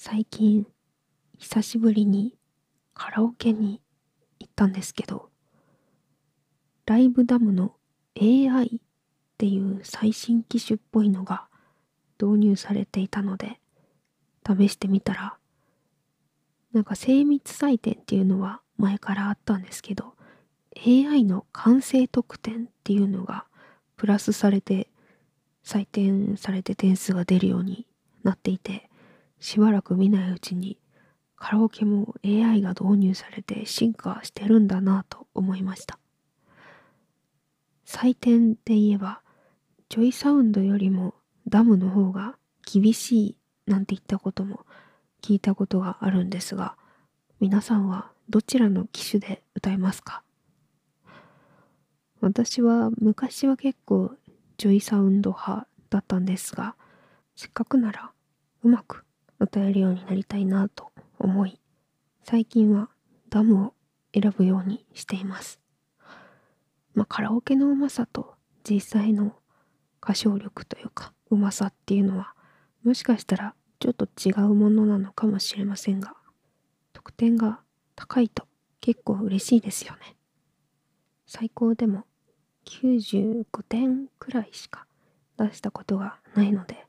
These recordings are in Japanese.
最近久しぶりにカラオケに行ったんですけどライブダムの AI っていう最新機種っぽいのが導入されていたので試してみたらなんか精密採点っていうのは前からあったんですけど AI の完成得点っていうのがプラスされて採点されて点数が出るようになっていてしばらく見ないうちにカラオケも AI が導入されて進化してるんだなと思いました。採点で言えばジョイサウンドよりもダムの方が厳しいなんて言ったことも聞いたことがあるんですが皆さんはどちらの機種で歌いますか？私は昔は結構ジョイサウンド派だったんですがせっかくならうまく歌えるようになりたいなと思い最近はダムを選ぶようにしています。まあカラオケのうまさと実際の歌唱力というかうまさっていうのはもしかしたらちょっと違うものなのかもしれませんが得点が高いと結構嬉しいですよね。最高でも95点くらいしか出したことがないので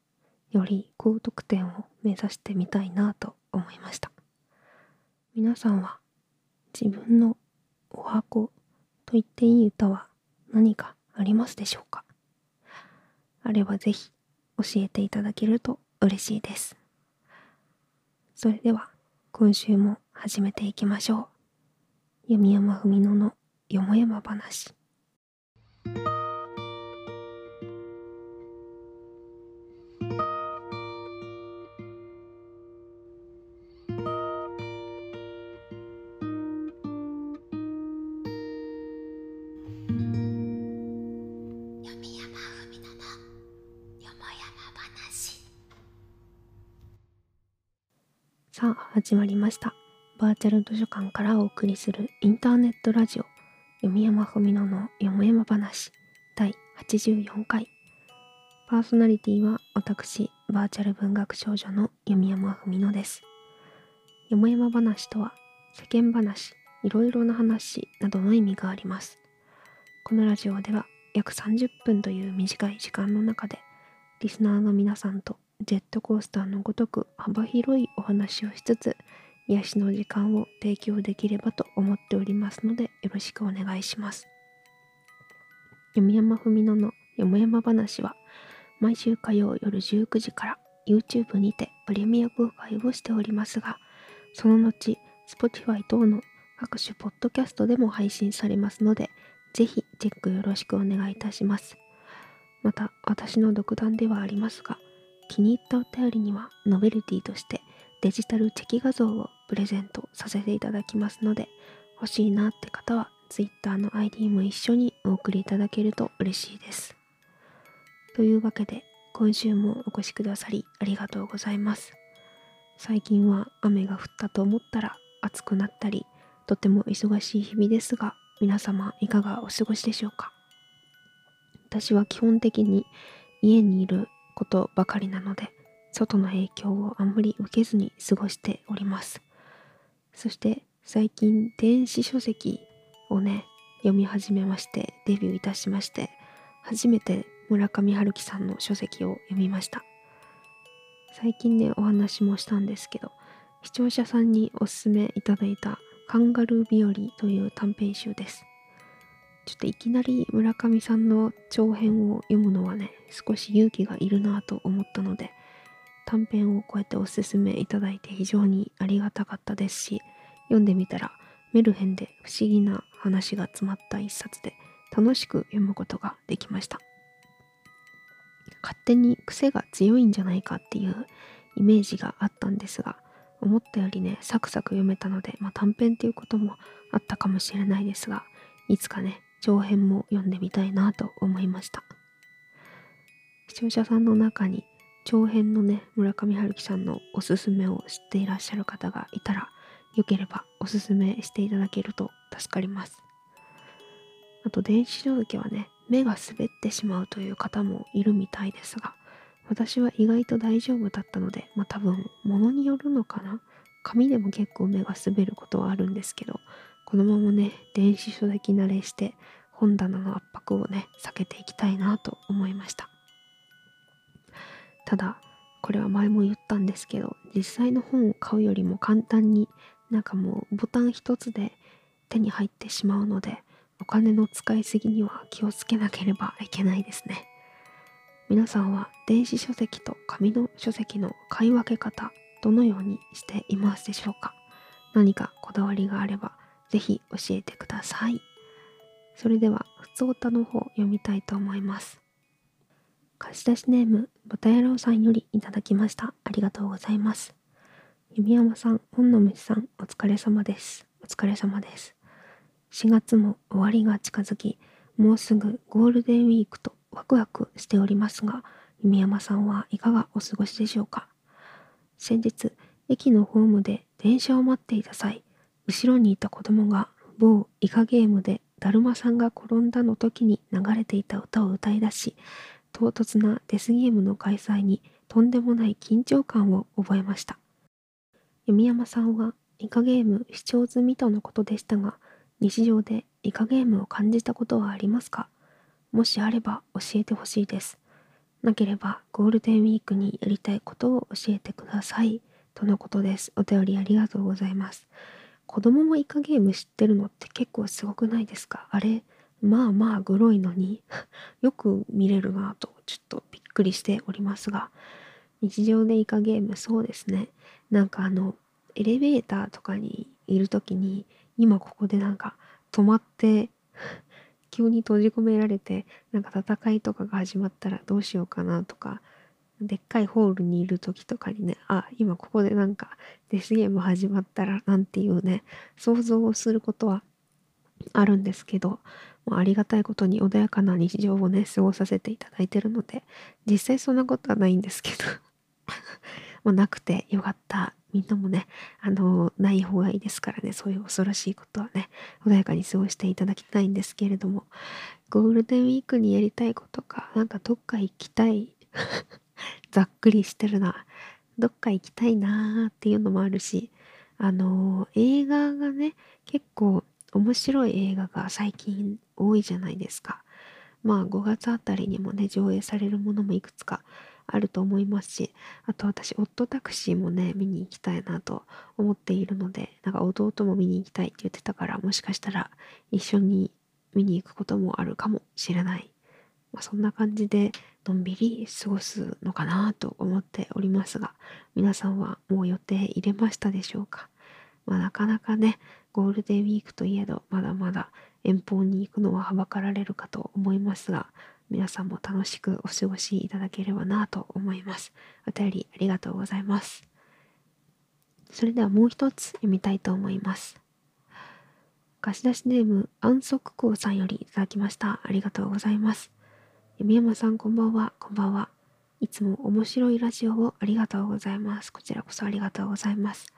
より高得点を目指してみたいなと思いました。皆さんは自分のお箱と言っていい歌は何かありますでしょうか？あればぜひ教えていただけると嬉しいです。それでは今週も始めていきましょう。弓山文乃のよもやま話。さあ始まりました。バーチャル図書館からお送りするインターネットラジオ。読山文乃のよもやま話。第84回。パーソナリティは私バーチャル文学少女の読山文乃です。よもやま話とは世間話いろいろな話などの意味があります。このラジオでは約30分という短い時間の中でリスナーの皆さんとジェットコースターのごとく幅広い話をしつつ癒しの時間を提供できればと思っておりますのでよろしくお願いします。読山文乃のよもやま話は毎週火曜夜19時から YouTube にてプレミア公開をしておりますがその後 Spotify 等の各種ポッドキャストでも配信されますのでぜひチェックよろしくお願いいたします。また私の独断ではありますが気に入ったお便りにはノベルティとしてデジタルチェキ画像をプレゼントさせていただきますので欲しいなって方は Twitter の ID も一緒にお送りいただけると嬉しいです。というわけで今週もお越しくださりありがとうございます。最近は雨が降ったと思ったら暑くなったりとても忙しい日々ですが皆様いかがお過ごしでしょうか？私は基本的に家にいることばかりなので外の影響をあんまり受けずに過ごしております。そして最近電子書籍をね読み始めましてデビューいたしまして初めて村上春樹さんの書籍を読みました。最近ねお話もしたんですけど視聴者さんにおすすめいただいたカンガルー日和という短編集です。ちょっといきなり村上さんの長編を読むのはね、少し勇気がいるなと思ったので、短編をこうやっておすすめいただいて非常にありがたかったですし、読んでみたらメルヘンで不思議な話が詰まった一冊で楽しく読むことができました。勝手に癖が強いんじゃないかっていうイメージがあったんですが、思ったよりね、サクサク読めたので、まあ、短編っていうこともあったかもしれないですが、いつかね、長編も読んでみたいなと思いました視聴者さんの中に長編のね村上春樹さんのおすすめを知っていらっしゃる方がいたらよければおすすめしていただけると助かりますあと電子書籍はね目が滑ってしまうという方もいるみたいですが私は意外と大丈夫だったので、まあ多分、物によるのかな？紙でも結構目が滑ることはあるんですけど、このままね、電子書籍慣れして、本棚の圧迫をね、避けていきたいなと思いました。ただ、これは前も言ったんですけど、実際の本を買うよりも簡単になんかもうボタン一つで手に入ってしまうので、お金の使いすぎには気をつけなければいけないですね。皆さんは電子書籍と紙の書籍の買い分け方どのようにしていますでしょうか？何かこだわりがあればぜひ教えてください。それでは、ふつおたの方読みたいと思います。貸し出しネーム、ボタ野郎さんよりいただきました。ありがとうございます。弓山さん、本の虫さん、お疲れ様です。お疲れ様です。4月も終わりが近づき、もうすぐゴールデンウィークとワクワクしておりますが、弓山さんはいかがお過ごしでしょうか先日、駅のホームで電車を待っていた際、後ろにいた子供が某イカゲームでだるまさんが転んだの時に流れていた歌を歌い出し、唐突なデスゲームの開催にとんでもない緊張感を覚えました。弓山さんはイカゲーム視聴済みとのことでしたが、日常でイカゲームを感じたことはありますか？もしあれば教えてほしいです。なければゴールデンウィークにやりたいことを教えてください。とのことです。お便りありがとうございます。子供もイカゲーム知ってるのって結構すごくないですか？あれ、まあまあグロいのに よく見れるなとちょっとびっくりしておりますが、日常でイカゲームそうですね。なんかあの、エレベーターとかにいる時に今ここでなんか止まって 急に閉じ込められてなんか戦いとかが始まったらどうしようかなとかでっかいホールにいる時とかにねあ今ここでなんかデスゲーム始まったらなんていうね想像をすることはあるんですけどもうありがたいことに穏やかな日常をね過ごさせていただいてるので実際そんなことはないんですけど。もうなくてよかった。みんなもね、あの、ない方がいいですからね、そういう恐ろしいことはね、穏やかに過ごしていただきたいんですけれども、ゴールデンウィークにやりたいことか、なんかどっか行きたい、ざっくりしてるな、どっか行きたいなーっていうのもあるし、あの、映画がね、結構面白い映画が最近多いじゃないですか。まあ5月あたりにもね、上映されるものもいくつかあると思いますしあと私オットタクシーもね見に行きたいなと思っているのでなんか弟も見に行きたいって言ってたからもしかしたら一緒に見に行くこともあるかもしれない、まあ、そんな感じでのんびり過ごすのかなと思っておりますが皆さんはもう予定入れましたでしょうか、まあ、なかなかねゴールデンウィークといえどまだまだ遠方に行くのははばかられるかと思いますが皆さんも楽しくお過ごしいただければなと思います。お便りありがとうございます。それではもう一つ読みたいと思います。貸し出しネーム安息校さんよりいただきました。ありがとうございます。弓山さんこんばんは。こんばんは。いつも面白いラジオをありがとうございます。こちらこそありがとうございます。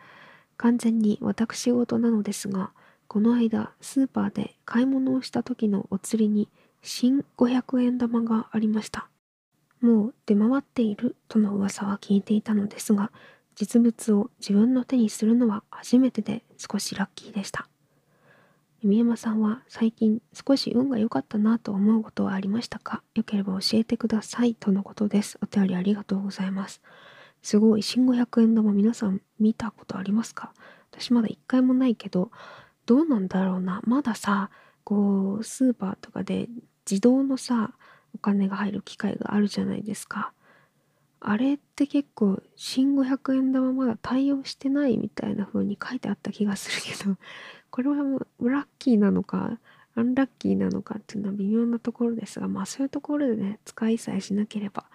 完全に私事なのですが、この間スーパーで買い物をした時のお釣りに新500円玉がありました。もう出回っているとの噂は聞いていたのですが、実物を自分の手にするのは初めてで少しラッキーでした。弓山さんは最近少し運が良かったなと思うことはありましたか？よければ教えてくださいとのことです。お便りありがとうございます。すごい、新500円玉皆さん見たことありますか？私まだ一回もないけど、どうなんだろうな。まださ、こう、スーパーとかで自動のさお金が入る機械があるじゃないですか。あれって結構新500円玉まだ対応してないみたいな風に書いてあった気がするけどこれはもうラッキーなのかアンラッキーなのかっていうのは微妙なところですがまあそういうところでね使いさえしなければ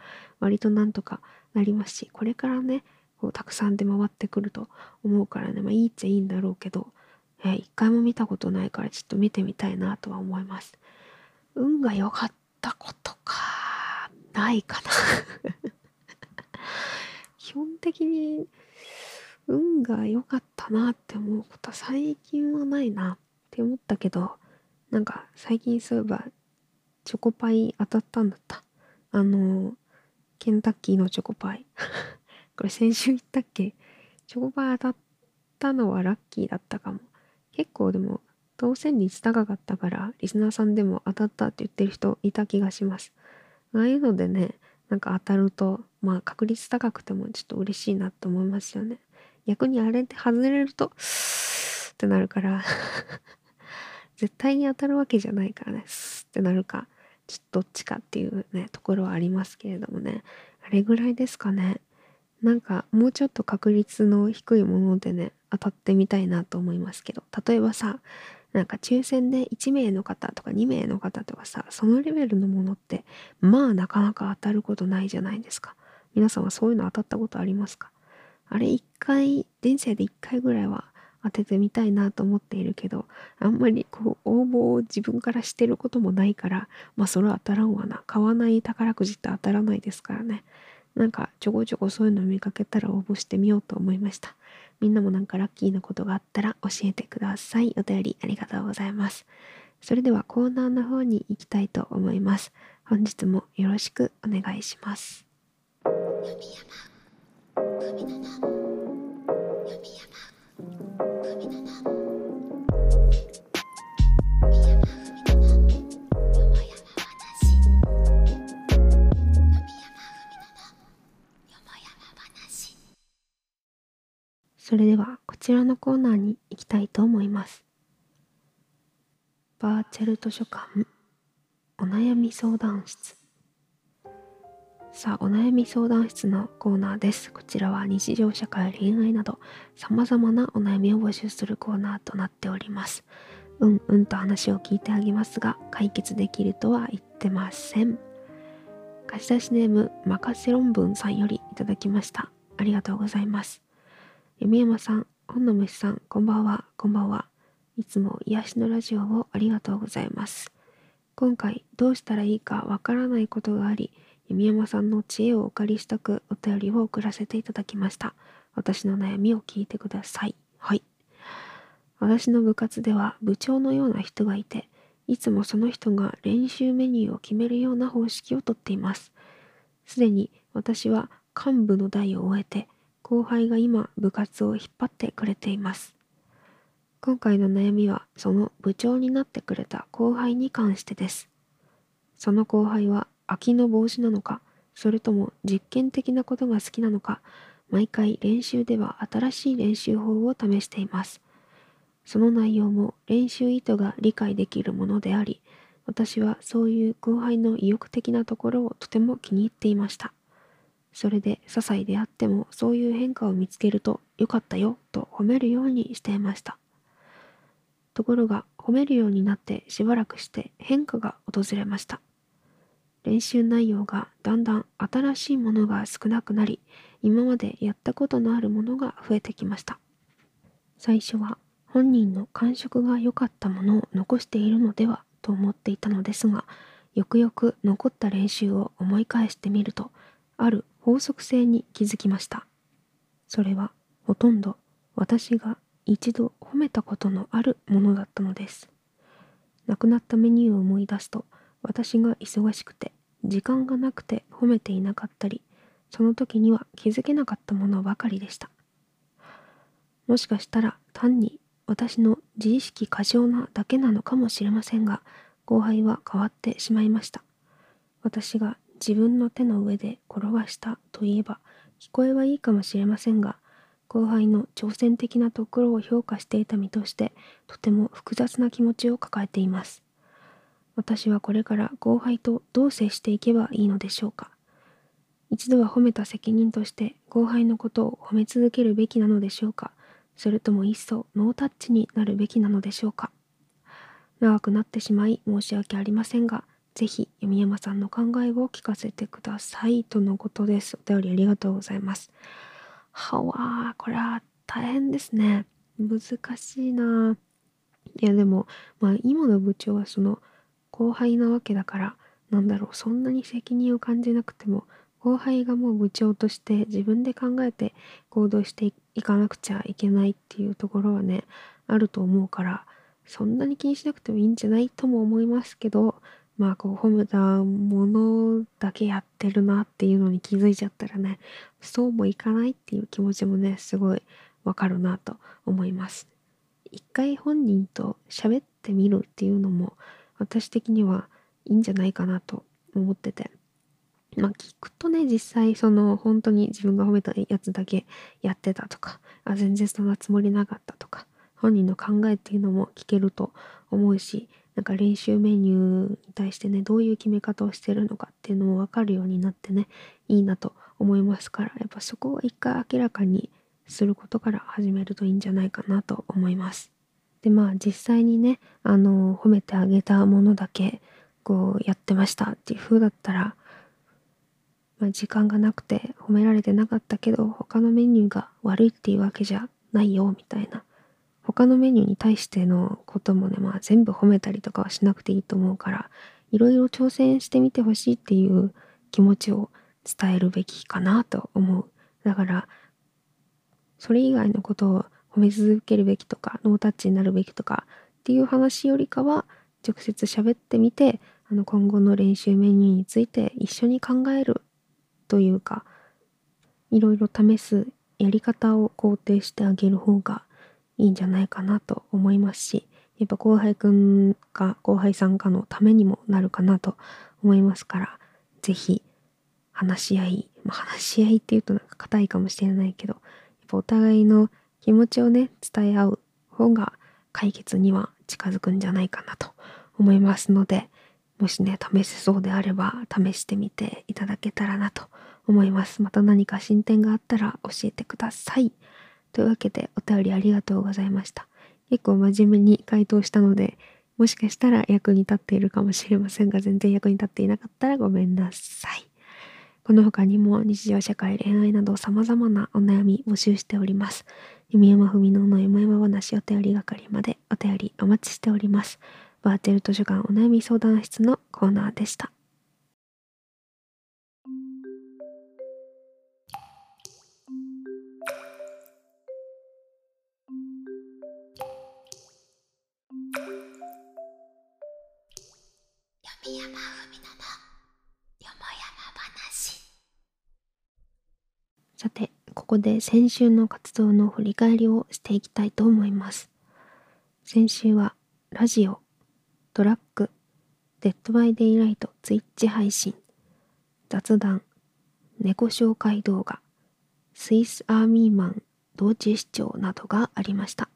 割となんとかなりますしこれからねこうたくさん出回ってくると思うからねまあいいっちゃいいんだろうけどえ一回も見たことないからちょっと見てみたいなとは思います。運が良かったことか、ないかな 基本的に運が良かったなって思うことは最近はないなって思ったけど、なんか最近そういえばチョコパイ当たったんだった。あの、ケンタッキーのチョコパイ。これ先週言ったっけ？チョコパイ当たったのはラッキーだったかも。結構でも当選率高かったからリスナーさんでも当たったって言ってる人いた気がします。ああいうのでね、なんか当たると、まあ確率高くてもちょっと嬉しいなと思いますよね。逆にあれで外れると、ってなるから 絶対に当たるわけじゃないからね、スってなるか、ちどっちかっていうね、ところはありますけれどもね、あれぐらいですかね。なんかもうちょっと確率の低いものでね、当たってみたいなと思いますけど、例えばさ、なんか抽選で1名の方とか2名の方とかさ、そのレベルのものって、まあなかなか当たることないじゃないですか。皆さんはそういうの当たったことありますか？あれ一回、人生で一回ぐらいは当ててみたいなと思っているけど、あんまりこう応募を自分からしてることもないから、まあそれは当たらんわな。買わない宝くじって当たらないですからね。なんかちょこちょこそういうの見かけたら応募してみようと思いました。みんなもなんかラッキーなことがあったら教えてください。お便りありがとうございます。それではコーナーの方に行きたいと思います。本日もよろしくお願いします。それではこちらのコーナーに行きたいと思います。バーチャル図書館お悩み相談室さあお悩み相談室のコーナーです。こちらは日常社会恋愛など様々なお悩みを募集するコーナーとなっております。うんうんと話を聞いてあげますが解決できるとは言ってません。貸し出しネームまかせ論文さんよりいただきました。ありがとうございます。弓山さん、本の虫さん、こんばんは、こんばんは。いつも癒しのラジオをありがとうございます。今回、どうしたらいいかわからないことがあり、弓山さんの知恵をお借りしたくお便りを送らせていただきました。私の悩みを聞いてください。はい。私の部活では部長のような人がいて、いつもその人が練習メニューを決めるような方式をとっています。すでに私は幹部の代を終えて、後輩が今部活を引っ張ってくれています。今回の悩みはその部長になってくれた後輩に関してです。その後輩は空きの防止なのか、それとも実験的なことが好きなのか、毎回練習では新しい練習法を試しています。その内容も練習意図が理解できるものであり、私はそういう後輩の意欲的なところをとても気に入っていました。それで些細であってもそういう変化を見つけると良かったよと褒めるようにしていました。ところが褒めるようになってしばらくして変化が訪れました。練習内容がだんだん新しいものが少なくなり今までやったことのあるものが増えてきました。最初は本人の感触が良かったものを残しているのではと思っていたのですがよくよく残った練習を思い返してみるとある法則性に気づきました。それはほとんど私が一度褒めたことのあるものだったのです。亡くなったメニューを思い出すと私が忙しくて時間がなくて褒めていなかったりその時には気づけなかったものばかりでした。もしかしたら単に私の自意識過剰なだけなのかもしれませんが後輩は変わってしまいました。私が自分の手の上で転がしたといえば聞こえはいいかもしれませんが後輩の挑戦的なところを評価していた身としてとても複雑な気持ちを抱えています。私はこれから後輩とどう接していけばいいのでしょうか。一度は褒めた責任として後輩のことを褒め続けるべきなのでしょうか。それとも一層ノータッチになるべきなのでしょうか。長くなってしまい申し訳ありませんがぜひ弓山さんの考えを聞かせてくださいとのことです。お便りありがとうございます。はわこれは大変ですね。難しいな。いやでも、まあ今の部長はその後輩なわけだから、なんだろう、そんなに責任を感じなくても、後輩がもう部長として自分で考えて行動していかなくちゃいけないっていうところはね、あると思うから、そんなに気にしなくてもいいんじゃないとも思いますけど、まあこう褒めたものだけやってるなっていうのに気づいちゃったらねそうもいかないっていう気持ちもねすごいわかるなと思います。一回本人と喋ってみるっていうのも私的にはいいんじゃないかなと思ってて。まあ聞くとね実際その本当に自分が褒めたやつだけやってたとかあ全然そんなつもりなかったとか本人の考えっていうのも聞けると思うしなんか練習メニューに対してねどういう決め方をしてるのかっていうのも分かるようになってねいいなと思いますからやっぱそこを一回明らかにすることから始めるといいんじゃないかなと思います。でまあ実際にねあの褒めてあげたものだけこうやってましたっていう風だったら、まあ、時間がなくて褒められてなかったけど他のメニューが悪いっていうわけじゃないよみたいな他のメニューに対してのこともね、まあ全部褒めたりとかはしなくていいと思うから、いろいろ挑戦してみてほしいっていう気持ちを伝えるべきかなと思う。だから、それ以外のことを褒め続けるべきとか、ノータッチになるべきとかっていう話よりかは、直接喋ってみて、あの今後の練習メニューについて一緒に考えるというか、いろいろ試すやり方を肯定してあげる方がいいんじゃないかなと思いますし、やっぱ後輩くんか後輩さんかのためにもなるかなと思いますから、ぜひ話し合い、まあ、話し合いっていうとなんか硬いかもしれないけど、やっぱお互いの気持ちをね、伝え合う方が解決には近づくんじゃないかなと思いますので、もしね、試せそうであれば試してみていただけたらなと思います。また何か進展があったら教えてください。というわけでお便りありがとうございました。結構真面目に回答したので、もしかしたら役に立っているかもしれませんが、全然役に立っていなかったらごめんなさい。この他にも日常社会、恋愛など様々なお悩み募集しております。弓山文乃の山々話お便り係までお便りお待ちしております。バーチャル図書館お悩み相談室のコーナーでした。山文乃のよもやま話。さてここで先週の活動の振り返りをしていきたいと思います。先週はラジオトラックデッドバイデイライト Twitch 配信雑談猫紹介動画スイスアーミーマン同時視聴などがありました。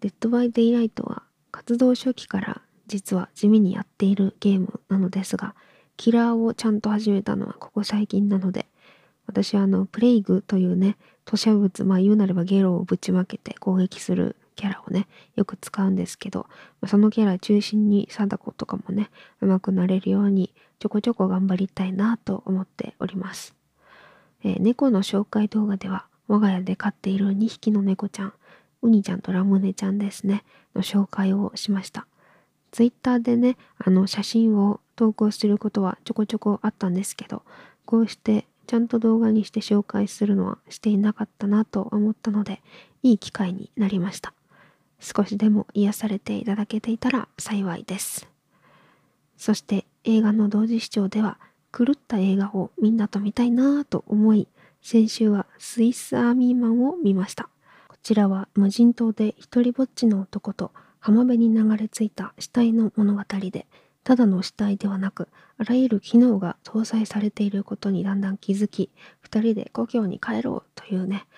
デッドバイデイライトは活動初期から実は地味にやっているゲームなのですが、キラーをちゃんと始めたのはここ最近なので、私はあの、プレイグというね、吐砂物、まあ言うなればゲロをぶちまけて攻撃するキャラをね、よく使うんですけど、そのキャラ中心に貞子とかもね、上手くなれるようにちょこちょこ頑張りたいなと思っております。えー、猫の紹介動画では、我が家で飼っている2匹の猫ちゃん、ウニちゃんとラムネちゃんですね、の紹介をしました。ツイッターでね、あの写真を投稿することはちょこちょこあったんですけど、こうしてちゃんと動画にして紹介するのはしていなかったなと思ったので、いい機会になりました。少しでも癒されていただけていたら幸いです。そして映画の同時視聴では、狂った映画をみんなと見たいなぁと思い、先週はスイスアーミーマンを見ました。こちらは無人島で一人ぼっちの男と浜辺に流れ着いた死体の物語で、ただの死体ではなく、あらゆる機能が搭載されていることにだんだん気づき、二人で故郷に帰ろうというね、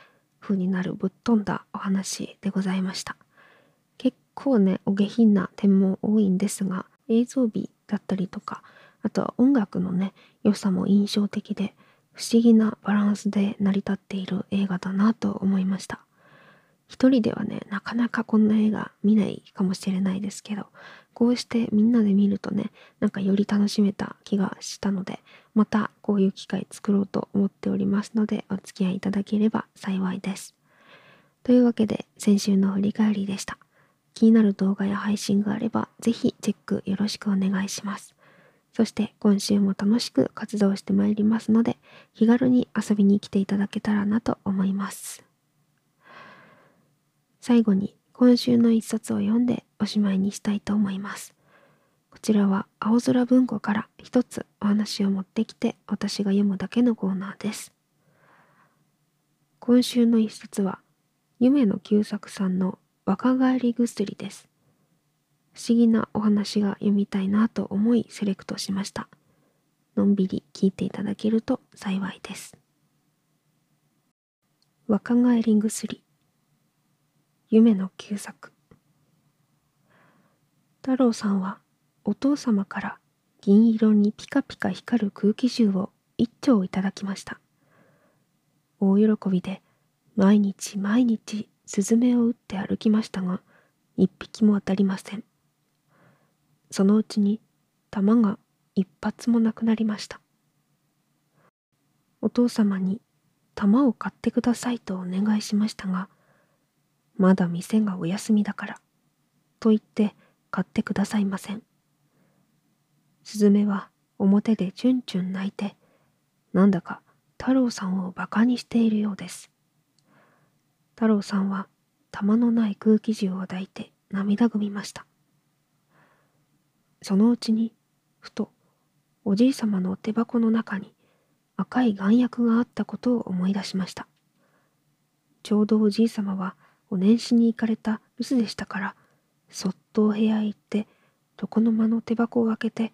風になるぶっ飛んだお話でございました。結構ね、お下品な点も多いんですが、映像美だったりとか、あとは音楽のね、良さも印象的で、不思議なバランスで成り立っている映画だなと思いました。一人ではね、なかなかこんな映画見ないかもしれないですけど、こうしてみんなで見るとね、なんかより楽しめた気がしたので、またこういう機会作ろうと思っておりますので、お付き合いいただければ幸いです。というわけで、先週の振り返りでした。気になる動画や配信があれば、ぜひチェックよろしくお願いします。そして今週も楽しく活動してまいりますので、気軽に遊びに来ていただけたらなと思います。最後に今週の一冊を読んでおしまいにしたいと思います。こちらは青空文庫から一つお話を持ってきて私が読むだけのコーナーです。今週の一節は夢の久作さんの若返り薬です。不思議なお話が読みたいなと思いセレクトしました。のんびり聞いていただけると幸いです。若返り薬夢の旧作太郎さんはお父様から銀色にピカピカ光る空気銃を一丁いただきました。大喜びで毎日毎日スズメを撃って歩きましたが一匹も当たりません。そのうちに弾が一発もなくなりました。お父様に玉を買ってくださいとお願いしましたが、まだ店がお休みだから、と言って買ってくださいません。スズメは表でチュンチュン泣いて、なんだか太郎さんを馬鹿にしているようです。太郎さんは玉のない空気銃を抱いて涙ぐみました。そのうちに、ふと、おじいさまの手箱の中に赤い眼薬があったことを思い出しました。ちょうどおじいさまはお年始に行かれた留守でしたから、そっとお部屋へ行って、床の間の手箱を開けて、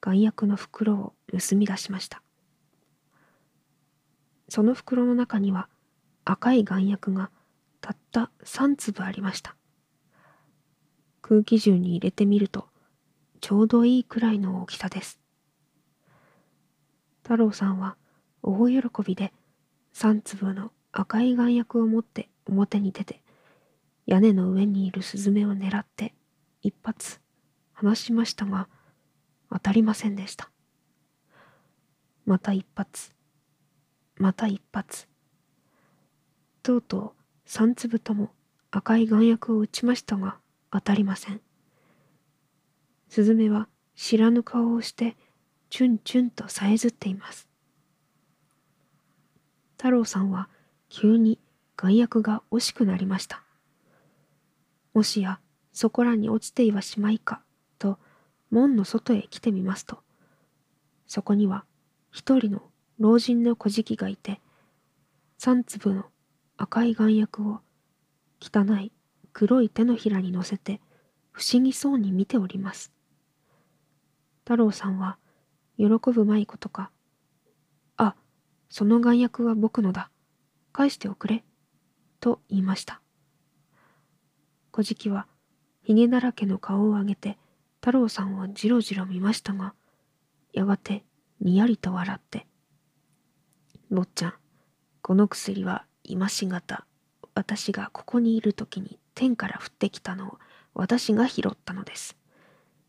眼薬の袋を盗み出しました。その袋の中には赤い眼薬がたった3粒ありました。空気銃に入れてみると、ちょうどいいくらいの大きさです。太郎さんは大喜びで三粒の赤い眼薬を持って表に出て屋根の上にいるスズメを狙って一発離しましたが当たりませんでした。また一発、また一発。とうとう三粒とも赤い眼薬を打ちましたが当たりません。スズメは知らぬ顔をしてチュンチュンとさえずっています。太郎さんは急に眼薬が惜しくなりました。もしやそこらに落ちていはしまいかと門の外へ来てみますと、そこには一人の老人の小敷がいて、三粒の赤い眼薬を汚い黒い手のひらに乗せて不思議そうに見ております。太郎さんは喜ぶまいことか、あ、その眼薬は僕のだ。返しておくれ。と言いました。小じは、ひげだらけの顔を上げて、太郎さんをじろじろ見ましたが、やがて、にやりと笑って、坊ちゃん、この薬は今しがた、私がここにいる時に天から降ってきたのを私が拾ったのです。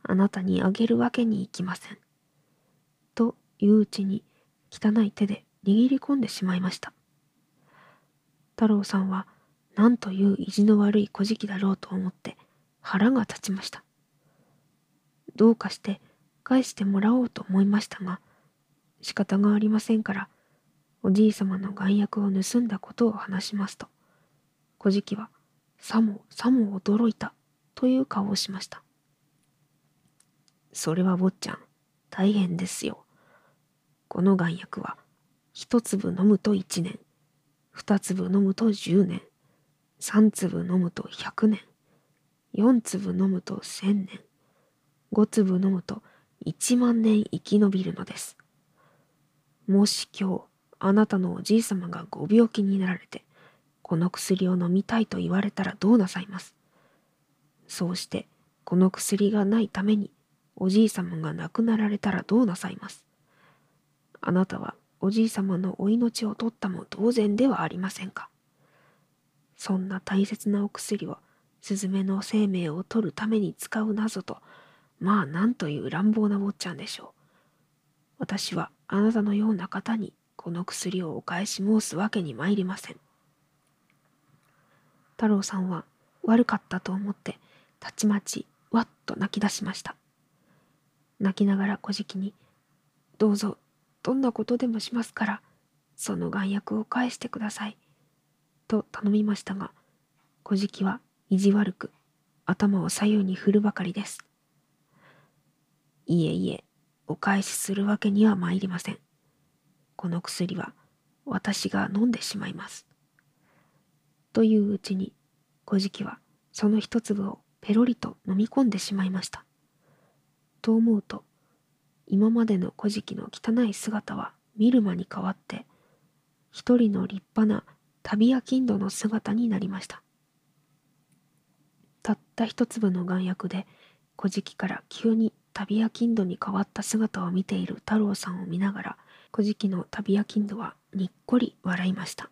あなたにあげるわけにいきません。といううちに汚い手で握り込んでしまいました。太郎さんは何という意地の悪い小じだろうと思って腹が立ちました。どうかして返してもらおうと思いましたが、仕方がありませんから、おじいさまの眼薬を盗んだことを話しますと、小じはさもさも驚いたという顔をしました。それは坊ちゃん、大変ですよ。この眼薬は、一粒飲むと一年、二粒飲むと十年、三粒飲むと百年、四粒飲むと千年、五粒飲むと一万年生き延びるのです。もし今日、あなたのおじいさまがご病気になられて、この薬を飲みたいと言われたらどうなさいます？そうして、この薬がないために、おじいさまが亡くなられたらどうなさいます？あなたはおじいさまのお命を取ったも同然ではありませんか。そんな大切なお薬をスズメの生命を取るために使うなぞとまあなんという乱暴な坊ちゃんでしょう。私はあなたのような方にこの薬をお返し申すわけに参りません。太郎さんは悪かったと思ってたちまちわっと泣き出しました。泣きながら小じに、どうぞ、どんなことでもしますから、その眼薬を返してください。と頼みましたが、小じは意地悪く、頭を左右に振るばかりです。いえいえ、お返しするわけには参りません。この薬は私が飲んでしまいます。といううちに、小じはその一粒をペロリと飲み込んでしまいました。と思うと、今までの古事記の汚い姿は見る間に変わって、一人の立派な旅や金土の姿になりました。たった一粒の眼薬で、古事記から急に旅や金土に変わった姿を見ている太郎さんを見ながら、古事記の旅や金土はにっこり笑いました。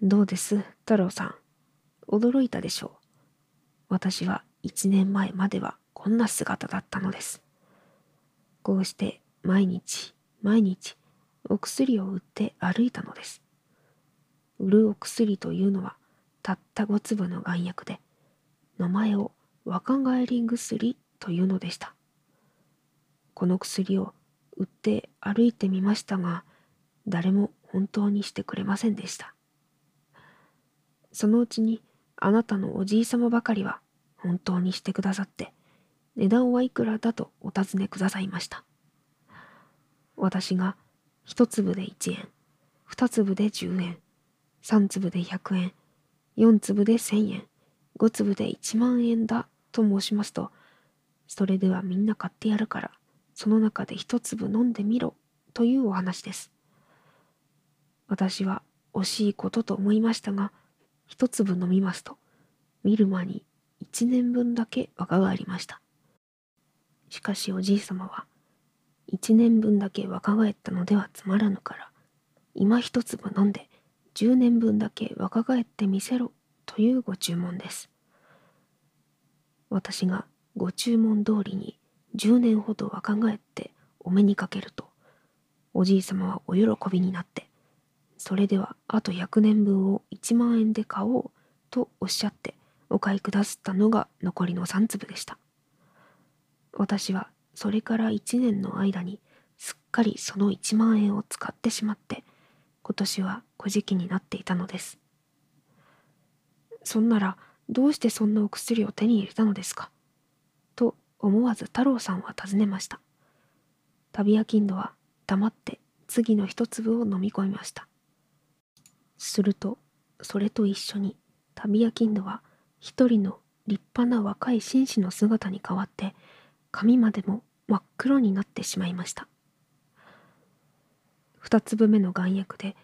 どうです太郎さん？驚いたでしょう？私は一年前まではこんな姿だったのです。こうして毎日毎日お薬を売って歩いたのです。売るお薬というのはたった5粒の眼薬で名前を若返り薬というのでした。この薬を売って歩いてみましたが誰も本当にしてくれませんでした。そのうちにあなたのおじいさまばかりは本当にしてくださって、値段はいくらだとお尋ねくださいました。私が一粒で1円、二粒で10円、三粒で100円、四粒で1000円、五粒で1万円だと申しますと、それではみんな買ってやるから、その中で一粒飲んでみろというお話です。私は惜しいことと思いましたが、一粒飲みますと、見る間に一年分だけ若返りました。しかしおじいさまは、一年分だけ若返ったのではつまらぬから、今一粒飲んで十年分だけ若返ってみせろというご注文です。私がご注文通りに十年ほど若返ってお目にかけると、おじいさまはお喜びになって、それではあと100年分を1万円で買おうとおっしゃってお買いくださったのが残りの3粒でした。私はそれから1年の間にすっかりその1万円を使ってしまって今年は小じになっていたのです。そんならどうしてそんなお薬を手に入れたのですか？と思わず太郎さんは尋ねました。旅屋金土は黙って次の一粒を飲み込みました。するとそれと一緒に旅屋金土は一人の立派な若い紳士の姿に変わって髪までも真っ黒になってしまいました二粒目の眼薬で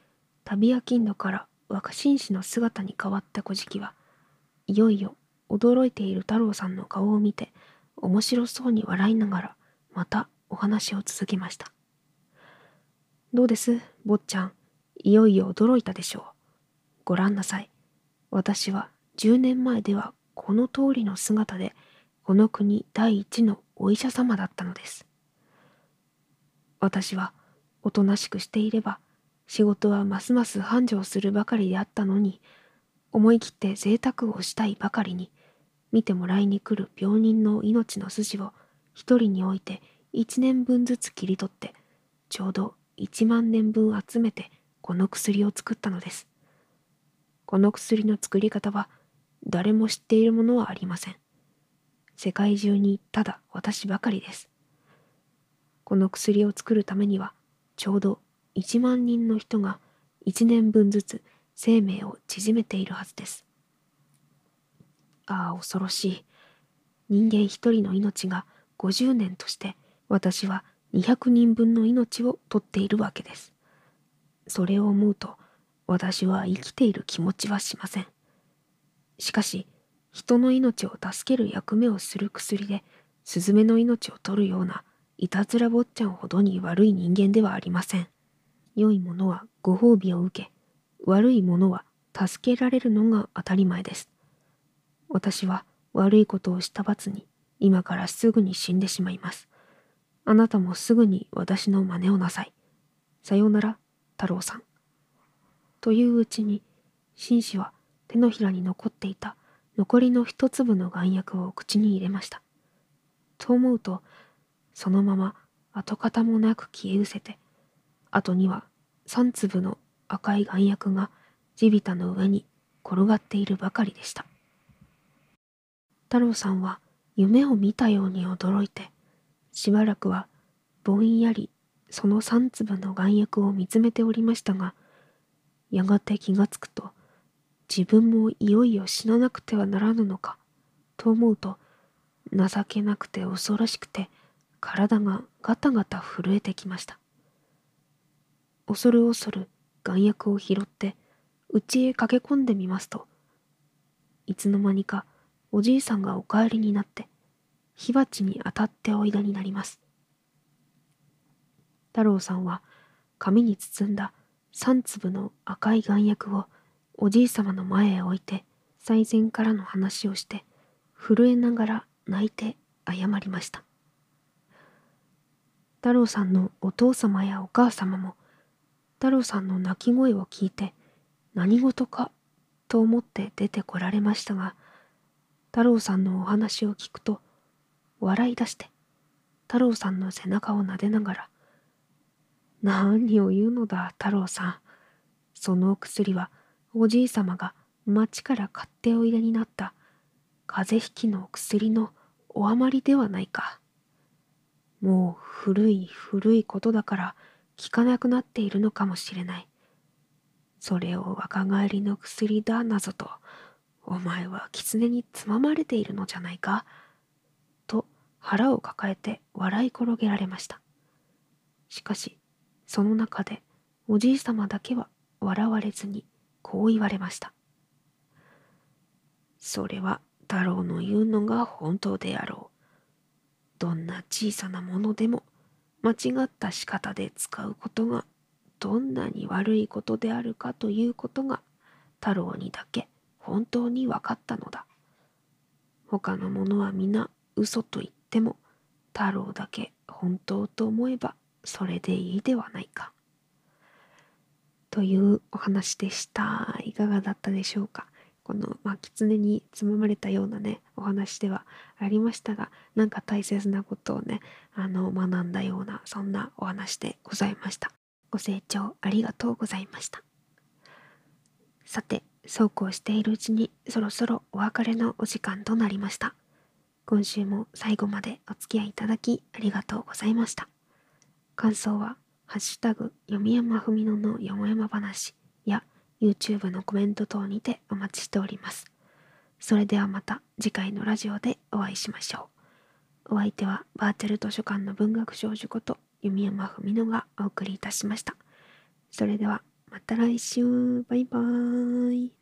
旅屋金土から若紳士の姿に変わった小敷はいよいよ驚いている太郎さんの顔を見て面白そうに笑いながらまたお話を続けました。どうです坊ちゃん？いよいよ驚いたでしょう。ご覧なさい。私は10年前ではこの通りの姿でこの国第一のお医者様だったのです。私はおとなしくしていれば仕事はますます繁盛するばかりであったのに思い切って贅沢をしたいばかりに見てもらいに来る病人の命の筋を一人に置いて一年分ずつ切り取ってちょうど一万年分集めてこの薬を作ったのです。この薬の作り方は誰も知っているものはありません。世界中にただ私ばかりです。この薬を作るためには、ちょうど1万人の人が1年分ずつ生命を縮めているはずです。ああ、恐ろしい。人間一人の命が50年として、私は200人分の命を取っているわけです。それを思うと、私は生きている気持ちはしません。しかし、人の命を助ける役目をする薬で、スズメの命を取るようないたずら坊ちゃんほどに悪い人間ではありません。良いものはご褒美を受け、悪いものは助けられるのが当たり前です。私は悪いことをした罰に今からすぐに死んでしまいます。あなたもすぐに私の真似をなさい。さようなら、太郎さん。といううちに、紳士は手のひらに残っていた残りの一粒の眼薬を口に入れました。と思うと、そのまま跡形もなく消え失せて、後には三粒の赤い眼薬が地びたの上に転がっているばかりでした。太郎さんは夢を見たように驚いて、しばらくはぼんやりその三粒の眼薬を見つめておりましたが、やがて気がつくと、自分もいよいよ死ななくてはならぬのか、と思うと、情けなくて恐ろしくて、体がガタガタ震えてきました。恐る恐る眼薬を拾って、家へ駆け込んでみますと、いつの間にかおじいさんがお帰りになって、火鉢に当たっておいでになります。太郎さんは紙に包んだ三粒の赤い眼薬をおじいさまの前へ置いて最前からの話をして震えながら泣いて謝りました太郎さんのお父様やお母様も太郎さんの泣き声を聞いて何事かと思って出てこられましたが太郎さんのお話を聞くと笑い出して太郎さんの背中を撫でながら何を言うのだ、太郎さん。そのお薬は、おじいさまが町から買っておいでになった風邪ひきのお薬のお余りではないか。もう古い古いことだから効かなくなっているのかもしれない。それを若返りの薬だなぞと、お前は狐につままれているのじゃないか。と腹を抱えて笑い転げられました。しかし、その中でおじいさまだけは笑われずにこう言われました。それは太郎の言うのが本当であろう。どんな小さなものでも間違った仕方で使うことがどんなに悪いことであるかということが太郎にだけ本当に分かったのだ。他のものは皆嘘と言っても太郎だけ本当と思えばそれでいいではないか。というお話でした。いかがだったでしょうか？この、まあ、狐につままれたようなね、お話ではありましたが、なんか大切なことをね、あの、学んだような、そんなお話でございました。ご清聴ありがとうございました。さて、そうこうしているうちに、そろそろお別れのお時間となりました。今週も最後までお付き合いいただきありがとうございました。感想は、ハッシュタグ、読み山ふみのよもやま話 YouTube のコメント等にてお待ちしております。それではまた次回のラジオでお会いしましょう。お相手はバーチャル図書館の文学少女こと弓山文乃がお送りいたしました。それではまた来週バイバーイ